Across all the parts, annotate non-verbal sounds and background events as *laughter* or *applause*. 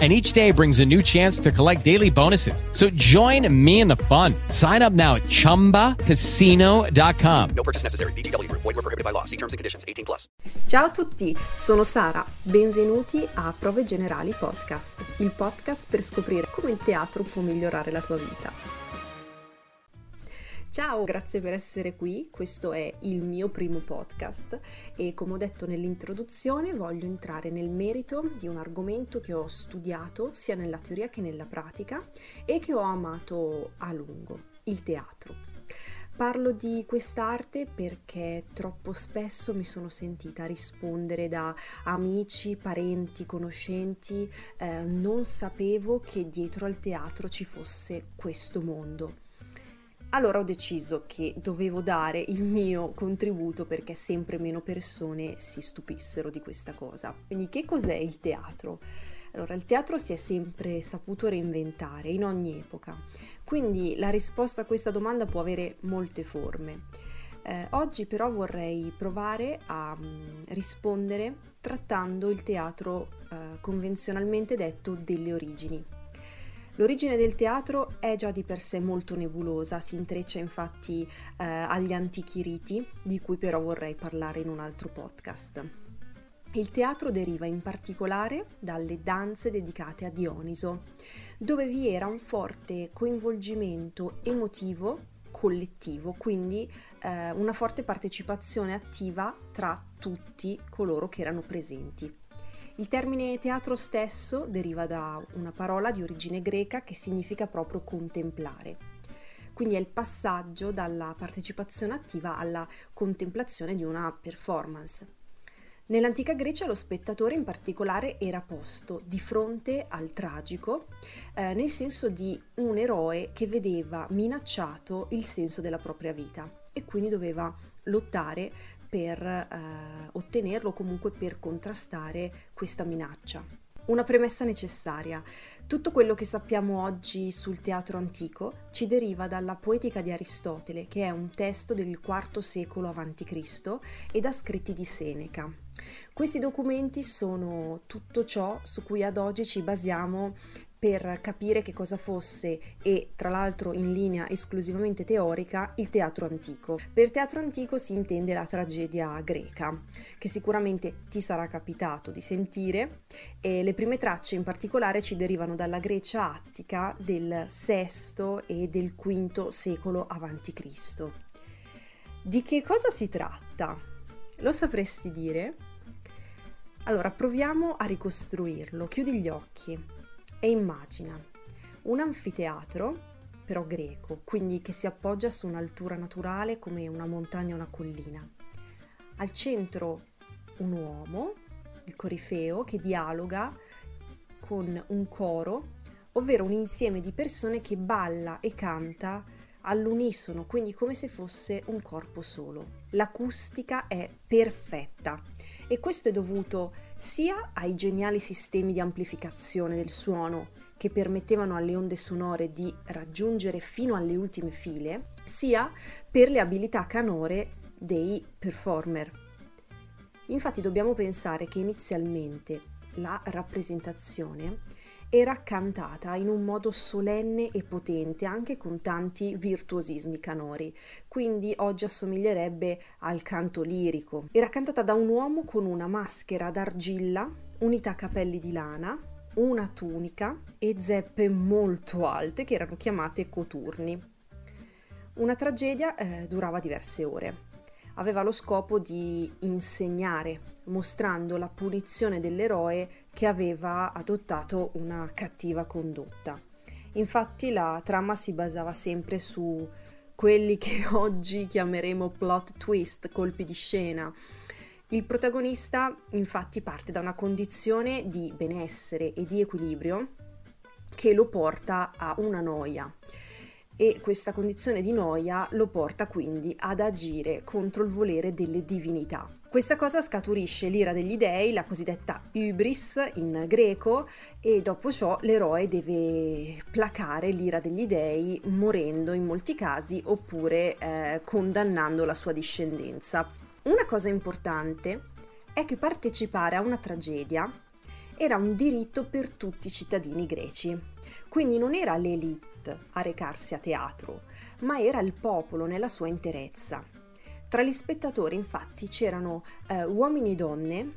and each day brings a new chance to collect daily bonuses. So join me in the fun. Sign up now at ChumbaCasino.com. No purchase necessary. VGW Group. Void were prohibited by law. See terms and conditions. 18 plus. Ciao a tutti, sono Sara. Benvenuti a Prove Generali Podcast, il podcast per scoprire come il teatro può migliorare la tua vita. Ciao, grazie per essere qui, questo è il mio primo podcast e come ho detto nell'introduzione voglio entrare nel merito di un argomento che ho studiato sia nella teoria che nella pratica e che ho amato a lungo, il teatro. Parlo di quest'arte perché troppo spesso mi sono sentita rispondere da amici, parenti, conoscenti, eh, non sapevo che dietro al teatro ci fosse questo mondo allora ho deciso che dovevo dare il mio contributo perché sempre meno persone si stupissero di questa cosa. Quindi che cos'è il teatro? Allora, il teatro si è sempre saputo reinventare in ogni epoca, quindi la risposta a questa domanda può avere molte forme. Eh, oggi però vorrei provare a mh, mm, rispondere trattando il teatro eh, convenzionalmente detto delle origini. L'origine del teatro è già di per sé molto nebulosa, si intreccia infatti eh, agli antichi riti, di cui però vorrei parlare in un altro podcast. Il teatro deriva in particolare dalle danze dedicate a Dioniso, dove vi era un forte coinvolgimento emotivo collettivo, quindi eh, una forte partecipazione attiva tra tutti coloro che erano presenti. Il termine teatro stesso deriva da una parola di origine greca che significa proprio contemplare. Quindi è il passaggio dalla partecipazione attiva alla contemplazione di una performance. Nell'antica Grecia lo spettatore in particolare era posto di fronte al tragico, eh, nel senso di un eroe che vedeva minacciato il senso della propria vita e quindi doveva lottare per eh, ottenerlo o comunque per contrastare questa minaccia. Una premessa necessaria. Tutto quello che sappiamo oggi sul teatro antico ci deriva dalla Poetica di Aristotele, che è un testo del IV secolo a.C. e da scritti di Seneca. Questi documenti sono tutto ciò su cui ad oggi ci basiamo per capire che cosa fosse e tra l'altro in linea esclusivamente teorica il teatro antico. Per teatro antico si intende la tragedia greca, che sicuramente ti sarà capitato di sentire e le prime tracce in particolare ci derivano dalla Grecia attica del VI e del V secolo a.C. Di che cosa si tratta? Lo sapresti dire? Allora proviamo a ricostruirlo. Chiudi gli occhi e immagina un anfiteatro, però greco, quindi che si appoggia su un'altura naturale come una montagna o una collina. Al centro un uomo, il corifeo, che dialoga con un coro, ovvero un insieme di persone che balla e canta all'unisono, quindi come se fosse un corpo solo. L'acustica è perfetta e questo è dovuto sia ai geniali sistemi di amplificazione del suono che permettevano alle onde sonore di raggiungere fino alle ultime file, sia per le abilità canore dei performer. Infatti dobbiamo pensare che inizialmente la rappresentazione era cantata in un modo solenne e potente, anche con tanti virtuosismi canori, quindi oggi assomiglierebbe al canto lirico. Era cantata da un uomo con una maschera d'argilla, unità capelli di lana, una tunica e zeppe molto alte che erano chiamate coturni. Una tragedia eh, durava diverse ore aveva lo scopo di insegnare, mostrando la punizione dell'eroe che aveva adottato una cattiva condotta. Infatti la trama si basava sempre su quelli che *laughs* oggi chiameremo plot twist, colpi di scena. Il protagonista infatti parte da una condizione di benessere e di equilibrio che lo porta a una noia e questa condizione di noia lo porta quindi ad agire contro il volere delle divinità. Questa cosa scaturisce l'ira degli dei, la cosiddetta hybris in greco, e dopo ciò l'eroe deve placare l'ira degli dei morendo in molti casi oppure eh, condannando la sua discendenza. Una cosa importante è che partecipare a una tragedia era un diritto per tutti i cittadini greci. Quindi non era l'elite a recarsi a teatro, ma era il popolo nella sua interezza. Tra gli spettatori infatti c'erano eh, uomini e donne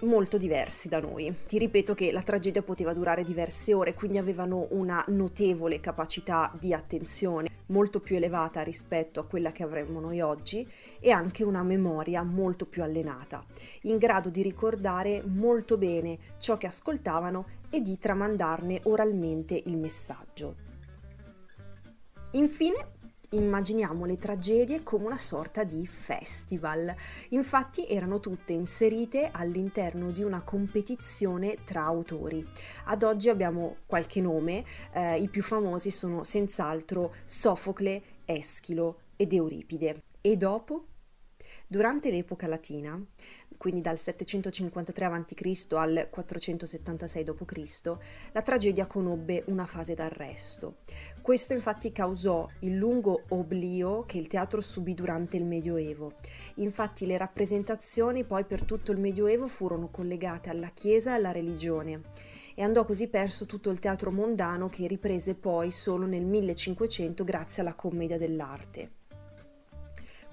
molto diversi da noi. Ti ripeto che la tragedia poteva durare diverse ore, quindi avevano una notevole capacità di attenzione, molto più elevata rispetto a quella che avremmo noi oggi, e anche una memoria molto più allenata, in grado di ricordare molto bene ciò che ascoltavano e di tramandarne oralmente il messaggio. Infine, immaginiamo le tragedie come una sorta di festival. Infatti erano tutte inserite all'interno di una competizione tra autori. Ad oggi abbiamo qualche nome, eh, i più famosi sono senz'altro Sofocle, Eschilo ed Euripide. E dopo? Durante l'epoca latina, quindi dal 753 a.C. al 476 d.C., la tragedia conobbe una fase d'arresto. Questo infatti causò il lungo oblio che il teatro subì durante il Medioevo. Infatti le rappresentazioni poi per tutto il Medioevo furono collegate alla Chiesa e alla religione e andò così perso tutto il teatro mondano che riprese poi solo nel 1500 grazie alla commedia dell'arte.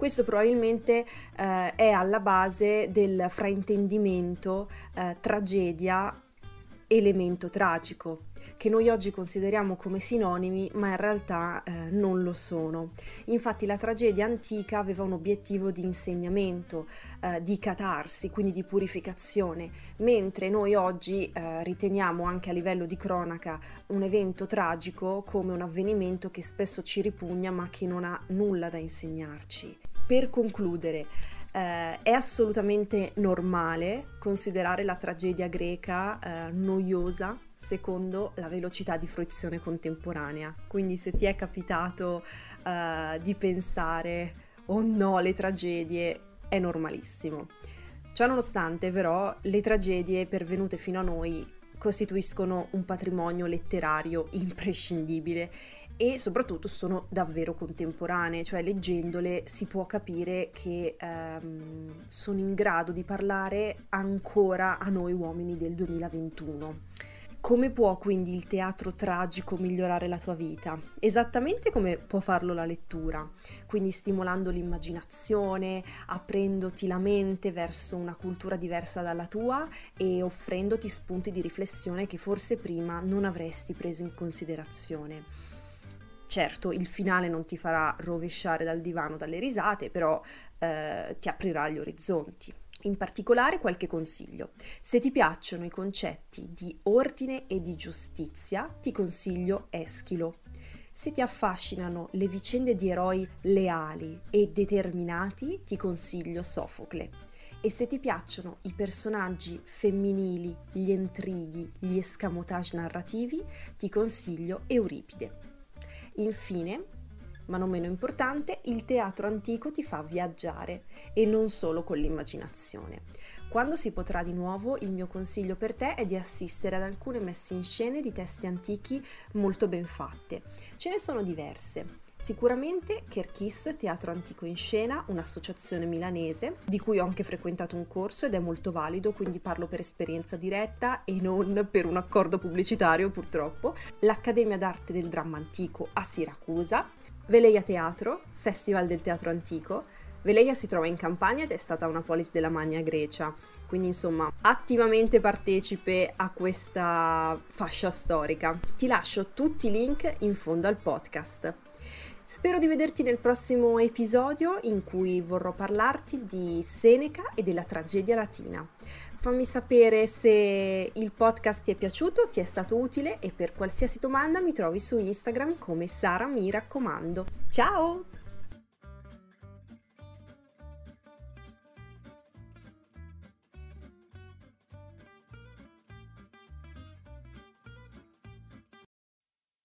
Questo probabilmente eh, è alla base del fraintendimento eh, tragedia elemento tragico che noi oggi consideriamo come sinonimi, ma in realtà eh, non lo sono. Infatti la tragedia antica aveva un obiettivo di insegnamento, eh, di catarsi, quindi di purificazione, mentre noi oggi eh, riteniamo anche a livello di cronaca un evento tragico come un avvenimento che spesso ci ripugna ma che non ha nulla da insegnarci. Per concludere, eh, è assolutamente normale considerare la tragedia greca eh, noiosa secondo la velocità di fruizione contemporanea. Quindi se ti è capitato eh, di pensare oh no, le tragedie, è normalissimo. Ciononostante però le tragedie pervenute fino a noi costituiscono un patrimonio letterario imprescindibile e soprattutto sono davvero contemporanee, cioè leggendole si può capire che ehm, sono in grado di parlare ancora a noi uomini del 2021. Come può quindi il teatro tragico migliorare la tua vita? Esattamente come può farlo la lettura, quindi stimolando l'immaginazione, aprendoti la mente verso una cultura diversa dalla tua e offrendoti spunti di riflessione che forse prima non avresti preso in considerazione. Certo, il finale non ti farà rovesciare dal divano dalle risate, però eh, ti aprirà gli orizzonti. In particolare qualche consiglio. Se ti piacciono i concetti di ordine e di giustizia, ti consiglio Eschilo. Se ti affascinano le vicende di eroi leali e determinati, ti consiglio Sofocle. E se ti piacciono i personaggi femminili, gli intrighi, gli escamotage narrativi, ti consiglio Euripide. Infine, ma non meno importante, il teatro antico ti fa viaggiare e non solo con l'immaginazione. Quando si potrà di nuovo, il mio consiglio per te è di assistere ad alcune messe in scena di testi antichi molto ben fatte. Ce ne sono diverse. Sicuramente Kerkis Teatro Antico in Scena, un'associazione milanese di cui ho anche frequentato un corso ed è molto valido, quindi parlo per esperienza diretta e non per un accordo pubblicitario purtroppo. L'Accademia d'Arte del Dramma Antico a Siracusa, Veleia Teatro, Festival del Teatro Antico, Veleia si trova in Campania ed è stata una polis della Magna Grecia, quindi insomma attivamente partecipe a questa fascia storica. Ti lascio tutti i link in fondo al podcast. Spero di vederti nel prossimo episodio in cui vorrò parlarti di Seneca e della tragedia latina. Fammi sapere se il podcast ti è piaciuto, ti è stato utile e per qualsiasi domanda mi trovi su Instagram come Sara mi raccomando. Ciao!